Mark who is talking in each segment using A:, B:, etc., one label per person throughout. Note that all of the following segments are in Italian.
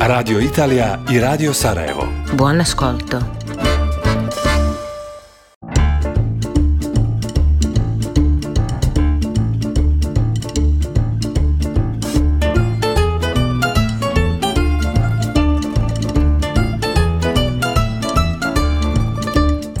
A: Radio Italija i Radio Sarajevo.
B: Buon ascolto.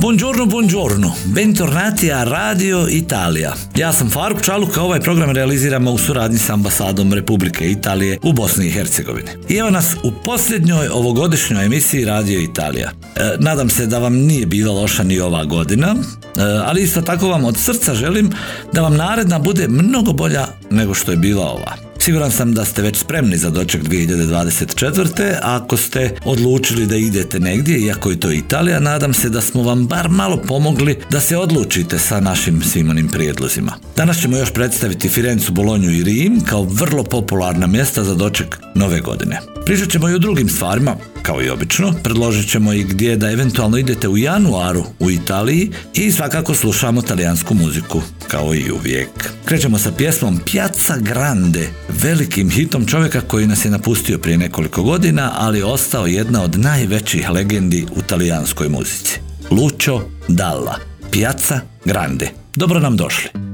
C: Buongiorno, buongiorno. Bentornati a Radio Italija. Ja sam Faruk Čaluk, a ovaj program realiziramo u suradnji s ambasadom Republike Italije u Bosni i Hercegovini. I evo nas u posljednjoj ovogodišnjoj emisiji Radio Italija. E, nadam se da vam nije bila loša ni ova godina, e, ali isto tako vam od srca želim da vam naredna bude mnogo bolja nego što je bila ova. Siguran sam da ste već spremni za doček 2024. Ako ste odlučili da idete negdje, iako je to Italija, nadam se da smo vam bar malo pomogli da se odlučite sa našim svim onim prijedlozima. Danas ćemo još predstaviti Firencu, Bolonju i Rim kao vrlo popularna mjesta za doček nove godine. Pričat ćemo i o drugim stvarima, kao i obično, predložit ćemo i gdje da eventualno idete u januaru u Italiji i svakako slušamo talijansku muziku, kao i uvijek. Krećemo sa pjesmom Piazza Grande, velikim hitom čovjeka koji nas je napustio prije nekoliko godina, ali ostao jedna od najvećih legendi u talijanskoj muzici. Lucio Dalla, Piazza Grande. Dobro nam došli.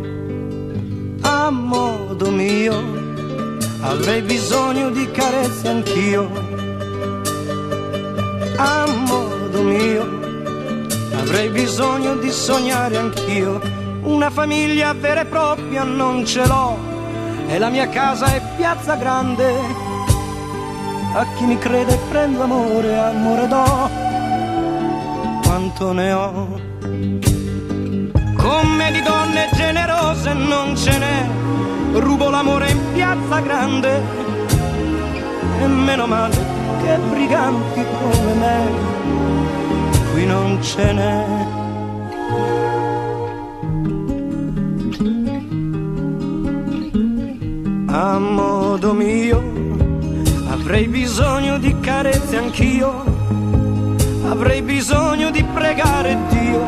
D: modo mio avrei bisogno di carezze anch'io. A modo mio avrei bisogno di sognare anch'io. Una famiglia vera e propria non ce l'ho e la mia casa è piazza grande. A chi mi crede prendo amore amore do quanto ne ho. Come di donne generose non ce n'è, rubo l'amore in piazza grande. E meno male che briganti come me. Qui non ce n'è. A modo mio avrei bisogno di carezze anch'io, avrei bisogno di pregare Dio.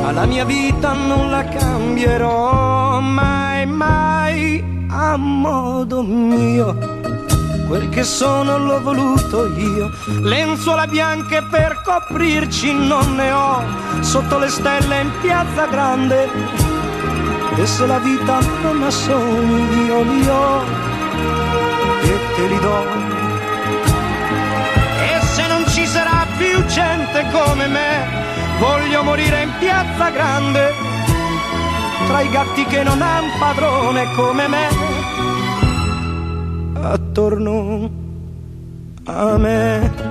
D: Ma la mia vita non la cambierò mai, mai a modo mio. Quel che sono l'ho voluto io, lenzuola bianche per coprirci non ne ho, sotto le stelle in piazza grande. E se la vita non ha sogni io li ho e te li do. E se non ci sarà più gente come me, voglio morire in piazza grande, tra i gatti che non han padrone come me, attorno a me.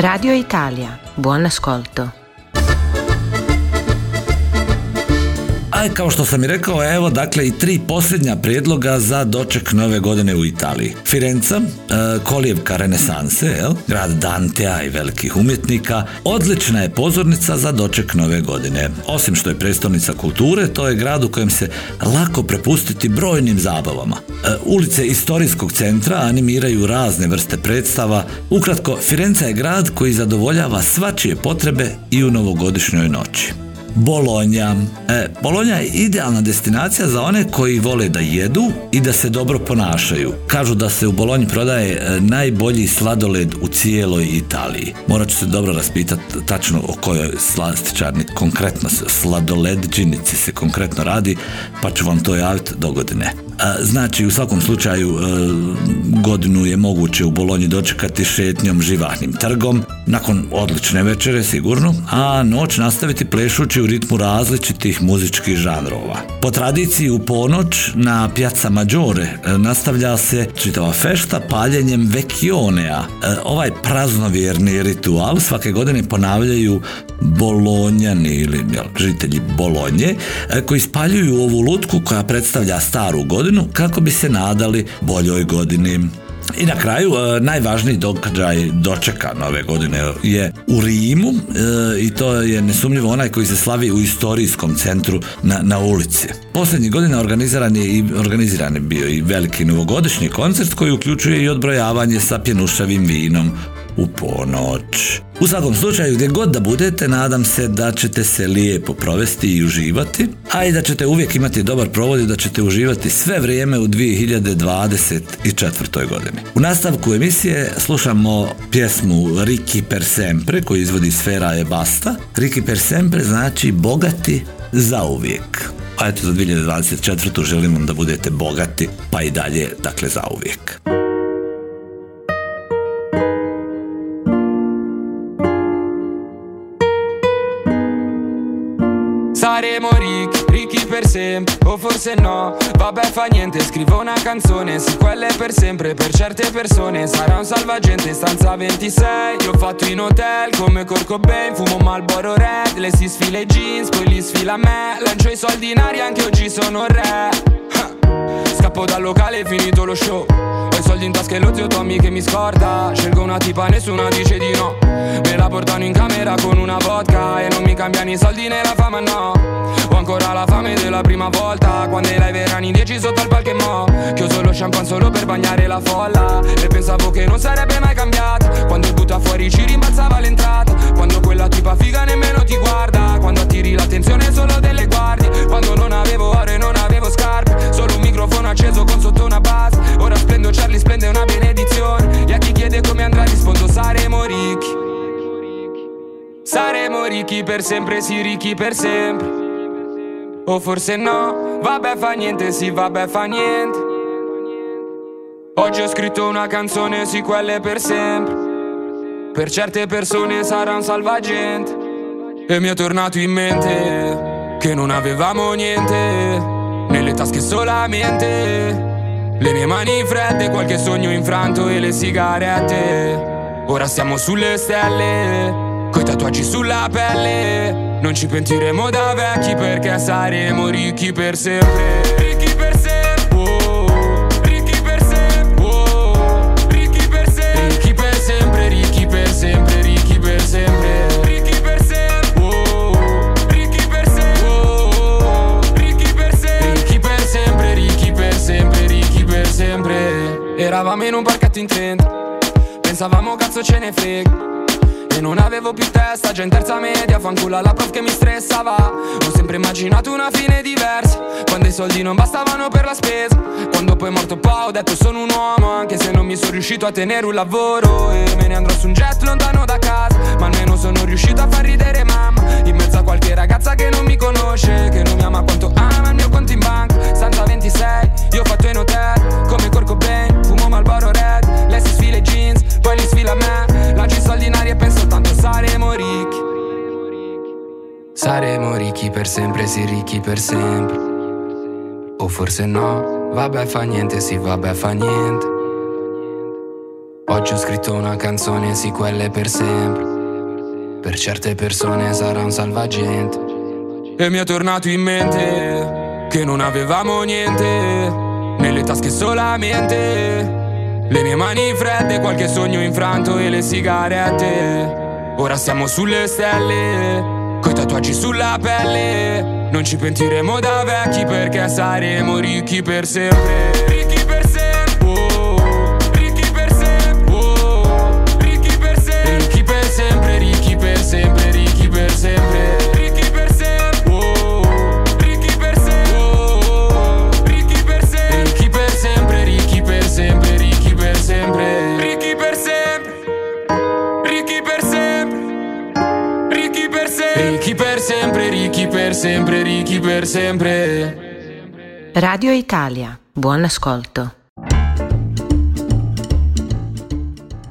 B: Radio Italia, buon ascolto.
C: A kao što sam i rekao, evo dakle i tri posljednja prijedloga za doček nove godine u Italiji. Firenca, e, kolijevka renesanse, grad Dantea i velikih umjetnika, odlična je pozornica za doček nove godine. Osim što je predstavnica kulture, to je grad u kojem se lako prepustiti brojnim zabavama. E, ulice istorijskog centra animiraju razne vrste predstava. Ukratko, Firenca je grad koji zadovoljava svačije potrebe i u novogodišnjoj noći. Bolonja. E, Bolonja je idealna destinacija za one koji vole da jedu i da se dobro ponašaju. Kažu da se u Bolonji prodaje e, najbolji sladoled u cijeloj Italiji. Morat ću se dobro raspitati tačno o kojoj slastičarni konkretno sladoledđinici se konkretno radi, pa ću vam to javiti do godine. Znači, u svakom slučaju e, godinu je moguće u Bolonji dočekati šetnjom živahnim trgom, nakon odlične večere sigurno, a noć nastaviti plešući u ritmu različitih muzičkih žanrova. Po tradiciji u ponoć na Piazza Maggiore e, nastavlja se čitava fešta paljenjem vekionea. E, ovaj praznovjerni ritual svake godine ponavljaju bolonjani ili jel, žitelji Bolonje koji spaljuju ovu lutku koja predstavlja staru godinu kako bi se nadali boljoj godini. I na kraju, e, najvažniji događaj dočeka nove godine je u Rimu e, i to je nesumnjivo onaj koji se slavi u istorijskom centru na, na ulici. Posljednjih godina organiziran je i organiziran bio i veliki novogodišnji koncert koji uključuje i odbrojavanje sa pjenušavim vinom u ponoć. U svakom slučaju, gdje god da budete, nadam se da ćete se lijepo provesti i uživati, a i da ćete uvijek imati dobar provod i da ćete uživati sve vrijeme u 2024. godini. U nastavku emisije slušamo pjesmu Ricky per sempre koju izvodi Sfera e Basta. Ricky per sempre znači bogati zauvijek. A eto za 2024. želim vam da budete bogati, pa i dalje, dakle zauvijek.
E: O forse no, vabbè fa niente, scrivo una canzone, sì quella è per sempre, per certe persone. Sarà un salvagente, stanza 26, io ho fatto in hotel come Corco Ben, fumo Malboro Red, le si sfila i jeans, poi li sfila me, lancio i soldi in aria, anche oggi sono re. Scappo dal locale, finito lo show. I soldi in tasca e lo zio Tommy che mi scorda. Scelgo una tipa, nessuno dice di no. Me la portano in camera con una vodka E non mi cambiano i soldi né la fama, no. Ho ancora la fame della prima volta Quando i live erano in dieci sotto il palco e mo. Chiuso lo champagne solo per bagnare la folla. E pensavo che non sarebbe mai cambiato. Quando butta fuori ci rimbalzava l'entrata. Quando quella tipa figa nemmeno per sempre, sì ricchi per sempre. O forse no, vabbè fa niente, sì vabbè fa niente. Oggi ho scritto una canzone, sì quelle per sempre. Per certe persone sarà un salvagente. E mi è tornato in mente Che non avevamo niente. Nelle tasche solamente le mie mani fredde, qualche sogno infranto e le sigarette. Ora siamo sulle stelle, coi tatuaggi sulla pelle. Non ci pentiremo da vecchi perché saremo ricchi per sempre. Ricchi per sempre. Oh, ricchi per sempre. Oh, ricchi per sempre. Ricchi per sempre, ricchi per sempre, ricchi per sempre. Eravamo in un parchetto in trenta Pensavamo cazzo ce ne frega e non avevo più testa, già in terza media Fanculo alla prof che mi stressava. Ho sempre immaginato una fine diversa Quando i soldi non bastavano per la spesa. Quando poi è morto pa' ho detto sono un uomo Anche se non mi sono riuscito a tenere un lavoro E me ne andrò su un jet lontano da casa. Ma almeno sono riuscito a far ridere mamma In mezzo a qualche ragazza che non mi conosce Che non mi ama quanto ama il mio conto in banca. Stanza 26, io ho fatto in hotel Come Corco Ben, fumo Malboro Red Lei si sfila i jeans, poi li sfila a me Saremo ricchi per sempre, sì ricchi per sempre. O forse no, vabbè fa niente, sì vabbè fa niente. Oggi ho scritto una canzone, sì quelle per sempre. Per certe persone sarà un salvagente. E mi è tornato in mente che non avevamo niente, nelle tasche solamente. Le mie mani fredde, qualche sogno infranto e le sigarette. Ora siamo sulle stelle, coi tatuaggi sulla pelle. Non ci pentiremo da vecchi perché saremo ricchi per sempre. Sempre, ricchi per sempre.
B: Radio Italia, buon ascolto.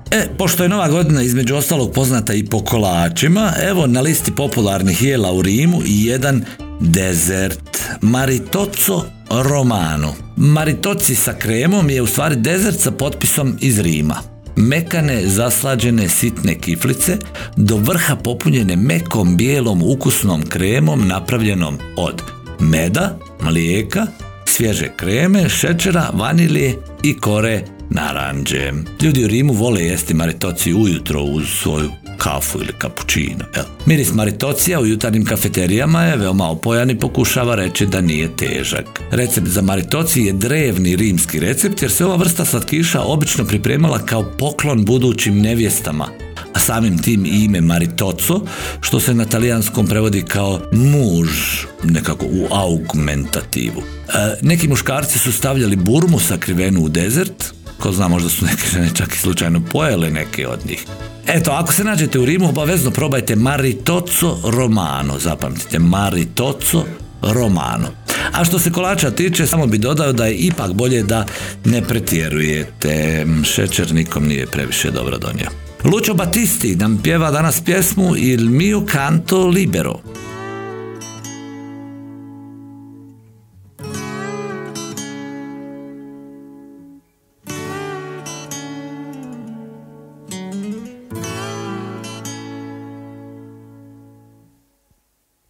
C: E, pošto je Nova godina između ostalog poznata i po kolačima, evo na listi popularnih jela u Rimu i jedan dezert. Maritozzo Romano. Maritoci sa kremom je u stvari dezert sa potpisom iz Rima. Mekane, zaslađene, sitne kiflice, do vrha popunjene mekom, bijelom, ukusnom kremom napravljenom od meda, mlijeka, svježe kreme, šećera, vanilije i kore naranđe. Ljudi u Rimu vole jesti maritoci ujutro uz svoju kafu ili kapućino. Miris maritocija u jutarnjim kafeterijama je veoma opojan i pokušava reći da nije težak. Recept za maritoci je drevni rimski recept jer se ova vrsta slatkiša obično pripremala kao poklon budućim nevjestama, a samim tim i ime Maritozzo, što se na talijanskom prevodi kao muž, nekako u augmentativu. E, neki muškarci su stavljali burmu sakrivenu u dezert, ko zna možda su neke žene čak i slučajno pojele neke od njih. Eto, ako se nađete u Rimu, obavezno probajte Maritozzo Romano, zapamtite, Maritozzo Romano. A što se kolača tiče, samo bi dodao da je ipak bolje da ne pretjerujete. Šećer nikom nije previše dobro donio. Lucio Battisti nam pjeva danas pjesmu Il mio canto libero.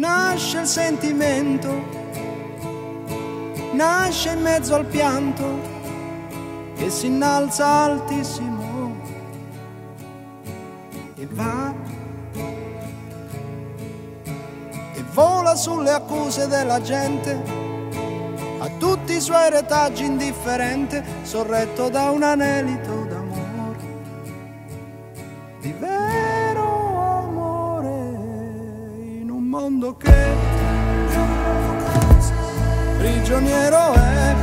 F: nasce il sentimento, nasce in mezzo al pianto che si innalza altissimo. E va e vola sulle accuse della gente a tutti i suoi retaggi indifferente sorretto da un anelito prigioniero è.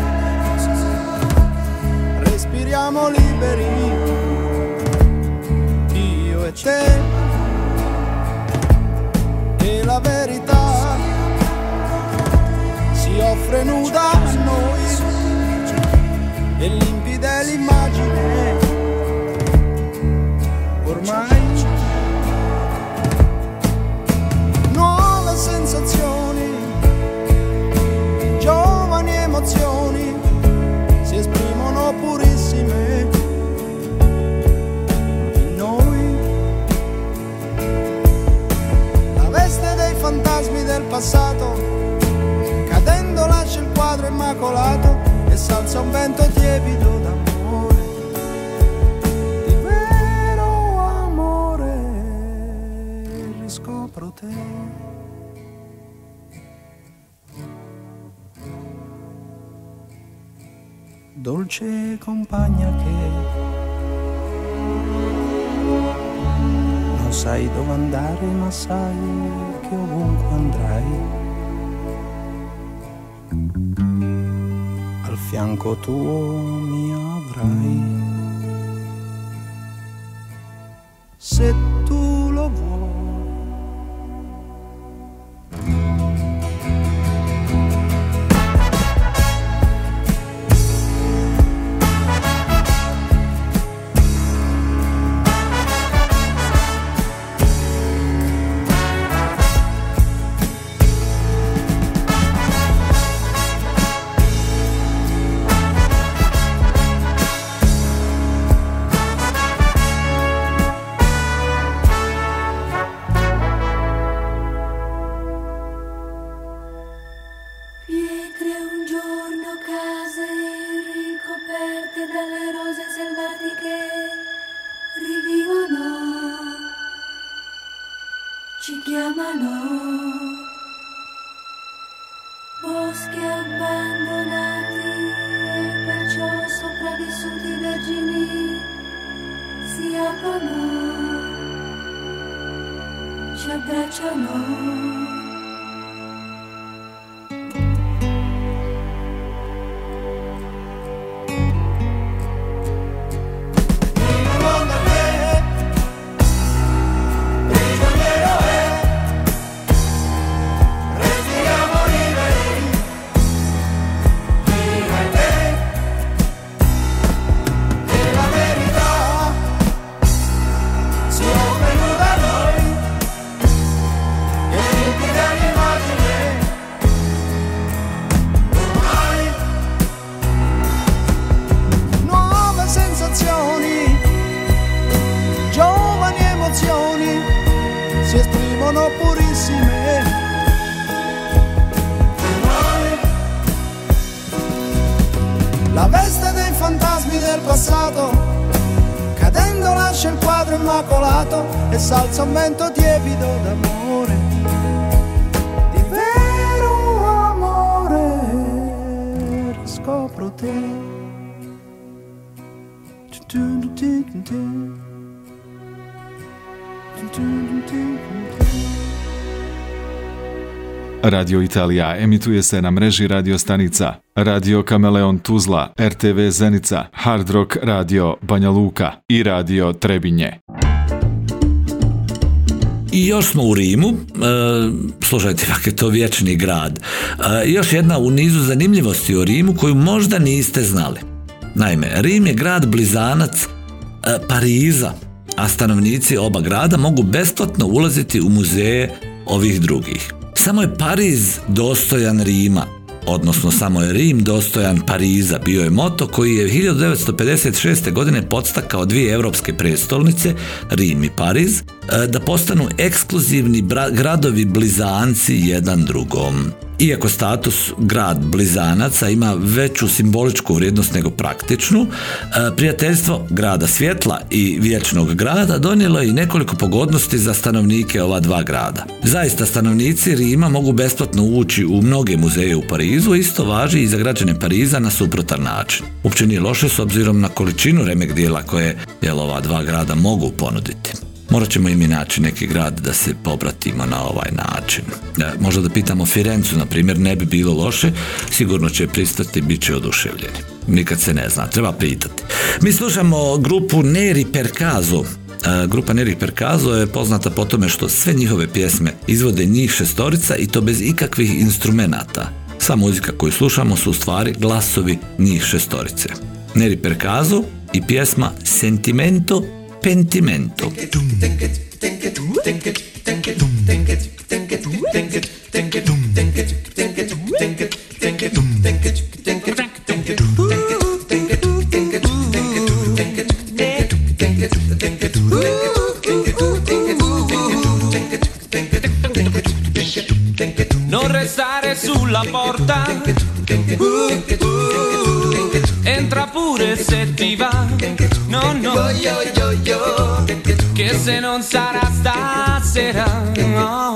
F: Respiriamo liberi al fianco tuo mi avrai 着我
G: Radio Italija emituje se na mreži radio stanica Radio Kameleon Tuzla, RTV Zenica, Hard Rock Radio Banja Luka i Radio Trebinje.
C: I još smo u Rimu, e, slušajte, je to vječni grad. E, još jedna u nizu zanimljivosti o Rimu koju možda niste znali. Naime, Rim je grad blizanac e, Pariza, a stanovnici oba grada mogu besplatno ulaziti u muzeje ovih drugih. Samo je Pariz dostojan Rima, odnosno samo je Rim dostojan Pariza, bio je moto koji je 1956. godine podstakao dvije europske prestolnice, Rim i Pariz, e, da postanu ekskluzivni gradovi blizanci jedan drugom. Iako status grad blizanaca ima veću simboličku vrijednost nego praktičnu, e, prijateljstvo grada svjetla i vječnog grada donijelo je i nekoliko pogodnosti za stanovnike ova dva grada. Zaista stanovnici Rima mogu besplatno ući u mnoge muzeje u Parizu, isto važi i za građane Pariza na suprotan način. Uopće nije loše s obzirom na količinu remek dijela koje jel, ova dva grada mogu ponuditi. Morat ćemo i naći neki grad da se popratimo na ovaj način. E, možda da pitamo Firencu, na primjer, ne bi bilo loše, sigurno će pristati, bit će oduševljeni. Nikad se ne zna, treba pitati. Mi slušamo grupu Neri Perkazo, e, Grupa Neri Perkazo je poznata po tome što sve njihove pjesme izvode njih šestorica i to bez ikakvih instrumenata. Sva muzika koju slušamo su u stvari glasovi njih šestorice. Neri Perkazo i pjesma Sentimento pentimento.
H: Non restare sulla porta. Uh, uh, entra pure se ti va. No, no. Non sarà stasera. No.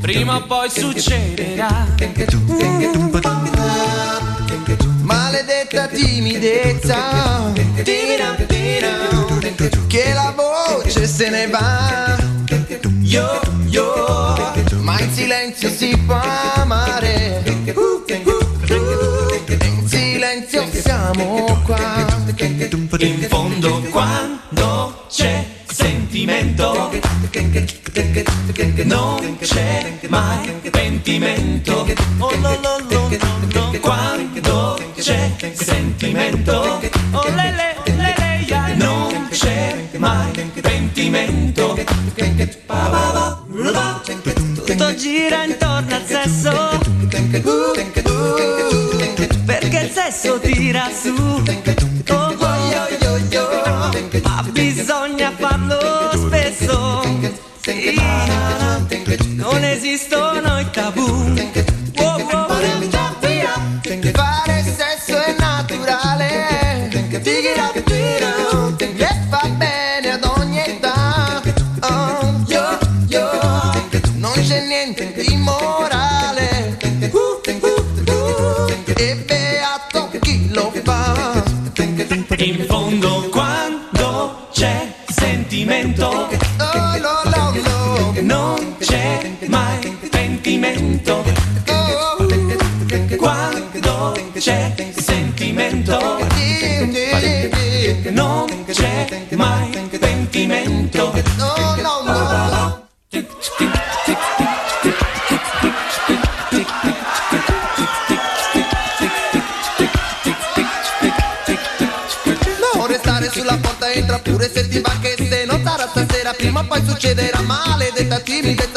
H: Prima o poi succederà.
I: Maledetta timidezza. Che la voce se ne va.
H: Non c'è mai pentimento. Oh, no, no, no, Quando c'è sentimento oh, le, le, le, le, non c'è mai pentimento.
J: Tutto gira intorno al sesso. Uh, perché il sesso tira su. Oh,
H: sentimento. Quando c'è sentimento, non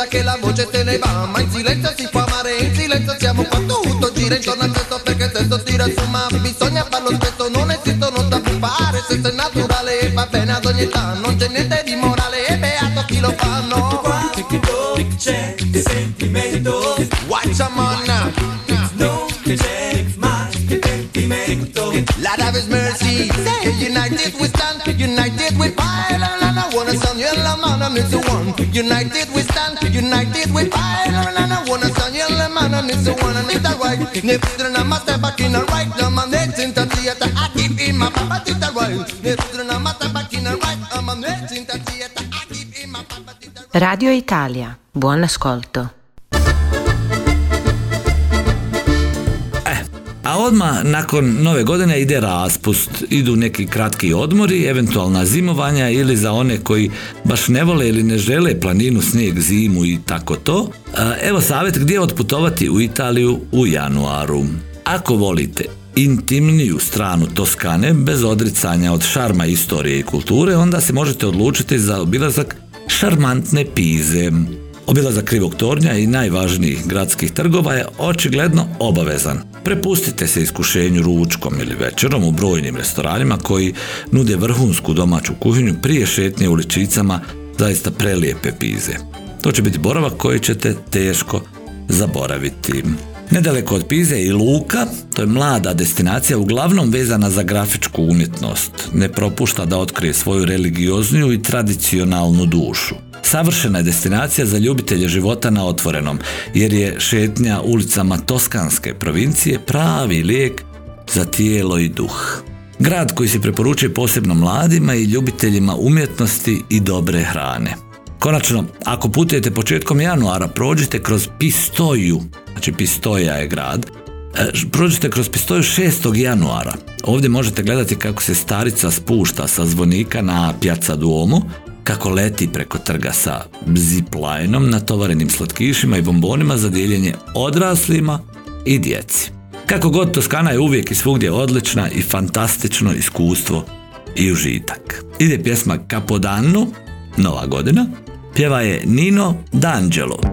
I: che la voce se ne va ma in silenzio si può amare in silenzio siamo qua tutto gira intorno al sesso perché il sesso tira su ma bisogna farlo spesso non esistono tabù fare sesso è naturale e va bene ad ogni età non c'è niente di morale e beato chi lo fa no.
H: Quando c'è sentimento,
I: watch a man.
H: Non c'è mai pentimento.
I: Lord of his mercy united we stand united we fight. And I wanna sound yellow man and it's the one and it's the right. And I step back in the right. Now man it's in the theater I keep in my papa it's the right. And I step back in the right. Now man it's in the theater I keep in my papa
B: Radio Italia, buon ascolto.
C: A odmah nakon nove godine ide raspust, idu neki kratki odmori, eventualna zimovanja ili za one koji baš ne vole ili ne žele planinu, snijeg, zimu i tako to. Evo savjet gdje otputovati u Italiju u januaru. Ako volite intimniju stranu Toskane bez odricanja od šarma istorije i kulture, onda se možete odlučiti za obilazak šarmantne Pize. Obilazak krivog tornja i najvažnijih gradskih trgova je očigledno obavezan. Prepustite se iskušenju ručkom ili večerom u brojnim restoranima koji nude vrhunsku domaću kuhinju prije šetnje uličicama zaista prelijepe pize. To će biti boravak koji ćete teško zaboraviti. Nedaleko od Pize i Luka, to je mlada destinacija uglavnom vezana za grafičku umjetnost. Ne propušta da otkrije svoju religiozniju i tradicionalnu dušu. Savršena je destinacija za ljubitelje života na otvorenom, jer je šetnja ulicama Toskanske provincije pravi lijek za tijelo i duh. Grad koji se preporučuje posebno mladima i ljubiteljima umjetnosti i dobre hrane. Konačno, ako putujete početkom januara, prođite kroz Pistoju, znači Pistoja je grad, e, prođite kroz Pistoju 6. januara. Ovdje možete gledati kako se starica spušta sa zvonika na Piazza Duomo, kako leti preko trga sa ziplinom natovarenim slatkišima i bombonima za dijeljenje odraslima i djeci. Kako god Toskana je uvijek i svugdje odlična i fantastično iskustvo i užitak. Ide pjesma Capodanno, Nova godina, pjeva je Nino D'Angelo.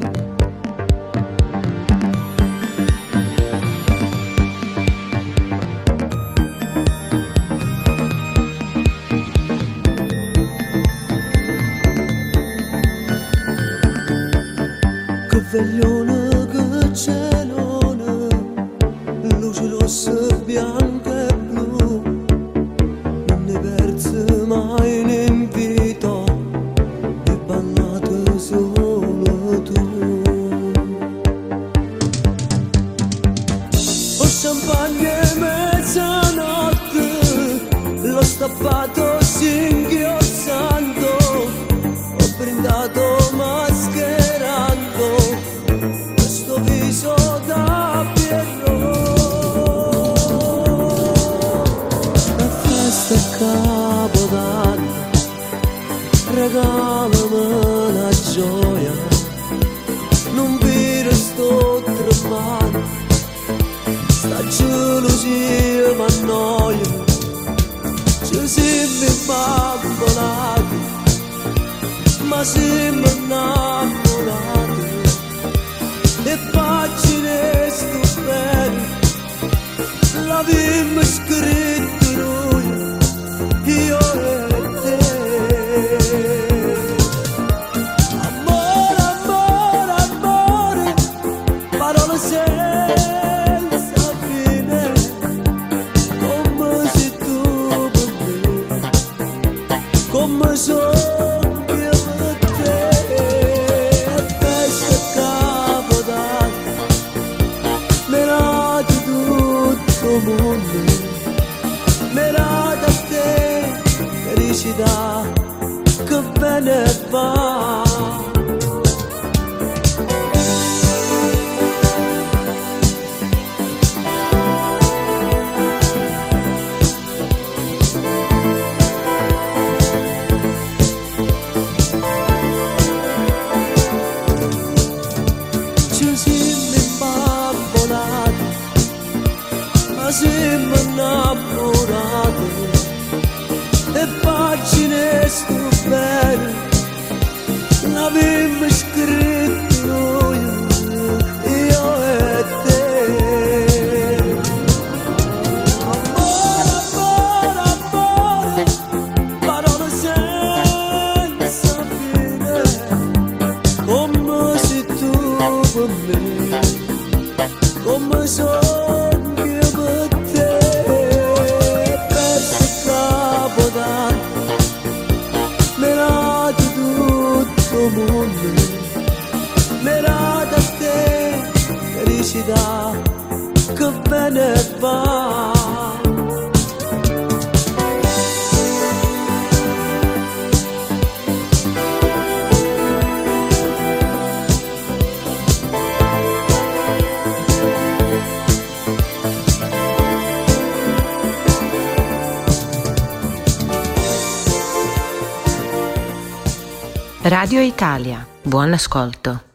B: Radio Italia, buon ascolto.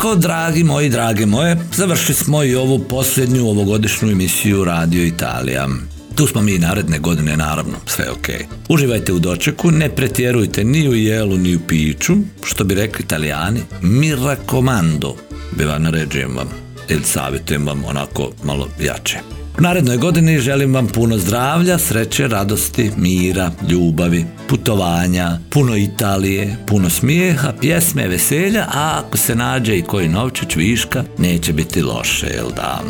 C: Tako, dragi moji, drage moje, završili smo i ovu posljednju ovogodišnju emisiju Radio Italija. Tu smo mi naredne godine, naravno, sve ok. Uživajte u dočeku, ne pretjerujte ni u jelu, ni u piću, što bi rekli italijani, mi raccomando, bi vam naređujem vam, ili savjetujem vam onako malo jače. U narednoj godini želim vam puno zdravlja, sreće, radosti, mira, ljubavi, putovanja, puno Italije, puno smijeha, pjesme, veselja, a ako se nađe i koji novčić viška, neće biti loše, jel da?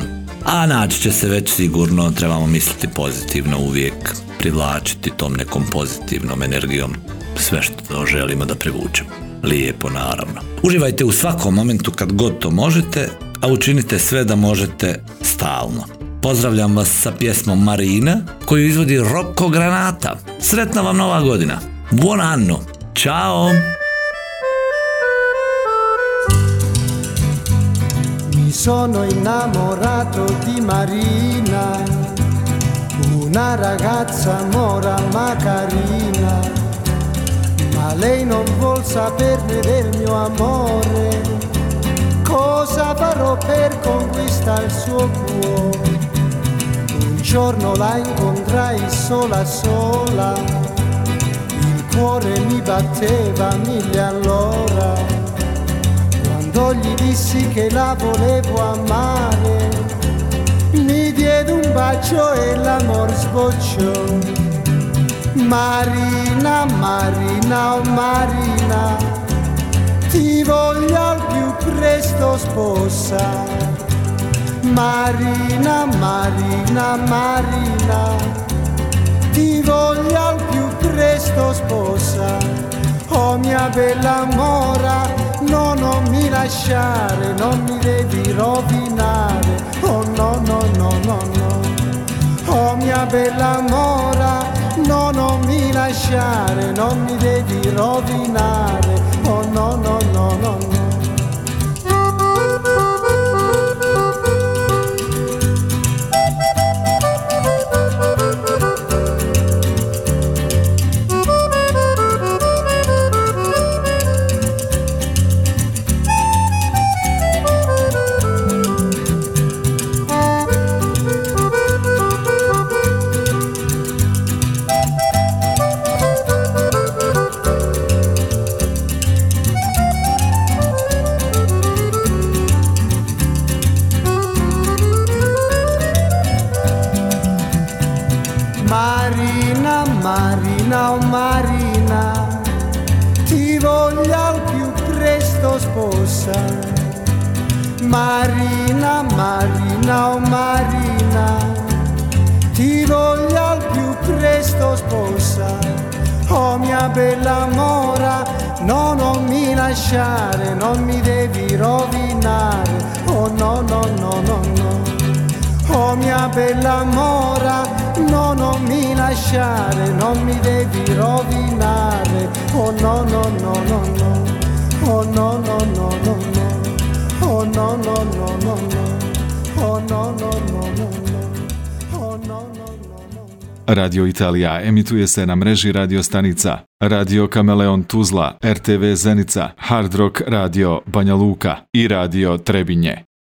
C: A naći će se već sigurno, trebamo misliti pozitivno uvijek, privlačiti tom nekom pozitivnom energijom sve što želimo da privučemo. Lijepo, naravno. Uživajte u svakom momentu kad god to možete, a učinite sve da možete stalno. Pozdravljam vas sa pjesmom Marina koju izvodi Rocco Granata. Sretna vam nova godina. Buon anno. Ćao.
K: Mi sono innamorato di Marina, una ragazza mora ma carina, ma lei non vuol saperne del mio amore. Cosa farò per conquistare il suo cuore? Giorno la incontrai sola sola, il cuore mi batteva mille all'ora. Quando gli dissi che la volevo amare, mi diede un bacio e l'amor sbocciò. Marina, Marina, oh Marina, ti voglio al più presto sposa. Marina, Marina, Marina, ti voglio al più presto sposa. Oh mia bella mora, no, non mi lasciare, non mi devi rovinare. Oh no, no, no, no, no. Oh mia bella mora, no, non mi lasciare, non mi devi rovinare. Oh no, no, no, no, no. Devi rovinare. Oh no, no, no, no, no. Oh no, no, no, no, no. Oh no, no, no, no, no. Oh no, no, no, no, no. Oh no, no, no, no.
G: Radio Italija emituje se na mreži radio stanica Radio Kameleon Tuzla, RTV Zenica, Hard Rock Radio Banja Luka i Radio Trebinje.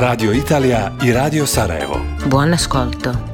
A: Radio Italija i Radio Sarajevo.
B: Buon ascolto.